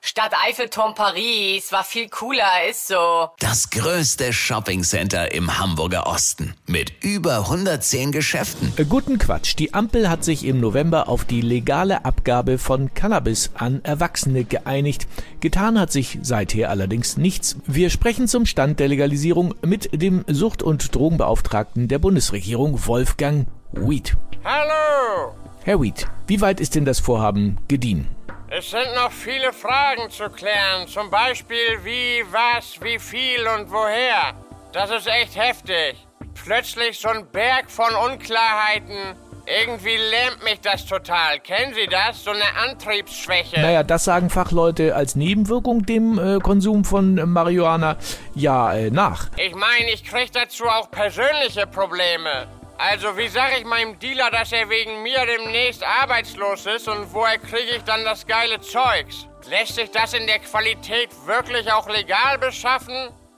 Stadt Eiffelturm Paris war viel cooler, ist so. Das größte Shoppingcenter im Hamburger Osten mit über 110 Geschäften. Äh, Guten Quatsch. Die Ampel hat sich im November auf die legale Abgabe von Cannabis an Erwachsene geeinigt. Getan hat sich seither allerdings nichts. Wir sprechen zum Stand der Legalisierung mit dem Sucht- und Drogenbeauftragten der Bundesregierung, Wolfgang Weed. Hallo! Herr Weed, wie weit ist denn das Vorhaben gediehen? Es sind noch viele Fragen zu klären. Zum Beispiel wie, was, wie viel und woher. Das ist echt heftig. Plötzlich so ein Berg von Unklarheiten. Irgendwie lähmt mich das total. Kennen Sie das? So eine Antriebsschwäche. Naja, das sagen Fachleute als Nebenwirkung dem äh, Konsum von äh, Marihuana ja äh, nach. Ich meine, ich krieg dazu auch persönliche Probleme. Also, wie sag ich meinem Dealer, dass er wegen mir demnächst arbeitslos ist und woher kriege ich dann das geile Zeugs? Lässt sich das in der Qualität wirklich auch legal beschaffen?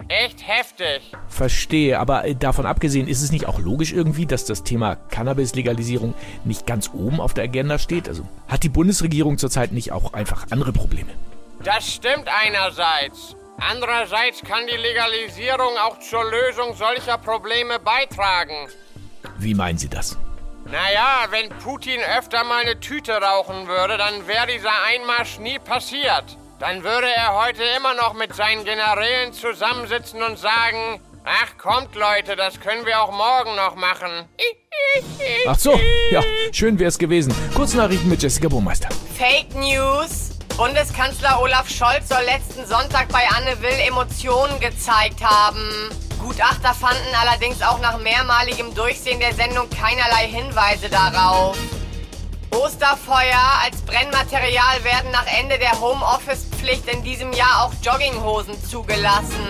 Echt heftig. Verstehe, aber äh, davon abgesehen ist es nicht auch logisch irgendwie, dass das Thema Cannabis-Legalisierung nicht ganz oben auf der Agenda steht? Also hat die Bundesregierung zurzeit nicht auch einfach andere Probleme? Das stimmt einerseits. Andererseits kann die Legalisierung auch zur Lösung solcher Probleme beitragen. Wie meinen Sie das? Naja, wenn Putin öfter mal eine Tüte rauchen würde, dann wäre dieser Einmarsch nie passiert. Dann würde er heute immer noch mit seinen Generälen zusammensitzen und sagen, ach kommt Leute, das können wir auch morgen noch machen. Ach so, ja, schön wär's gewesen. Kurznachrichten mit Jessica Burmeister. Fake News. Bundeskanzler Olaf Scholz soll letzten Sonntag bei Anne Will Emotionen gezeigt haben. Gutachter fanden allerdings auch nach mehrmaligem Durchsehen der Sendung keinerlei Hinweise darauf. Osterfeuer als Brennmaterial werden nach Ende der Homeoffice-Pflicht in diesem Jahr auch Jogginghosen zugelassen.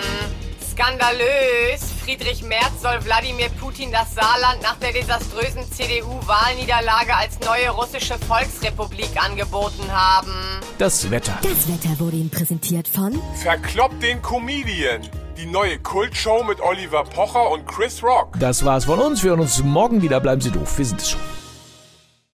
Skandalös! Friedrich Merz soll Wladimir Putin das Saarland nach der desaströsen CDU-Wahlniederlage als neue russische Volksrepublik angeboten haben. Das Wetter. Das Wetter wurde Ihnen präsentiert von Verkloppt den Comedian. Die neue Kultshow mit Oliver Pocher und Chris Rock. Das war's von uns. Wir hören uns morgen wieder. Bleiben Sie doof. Wir sind es schon.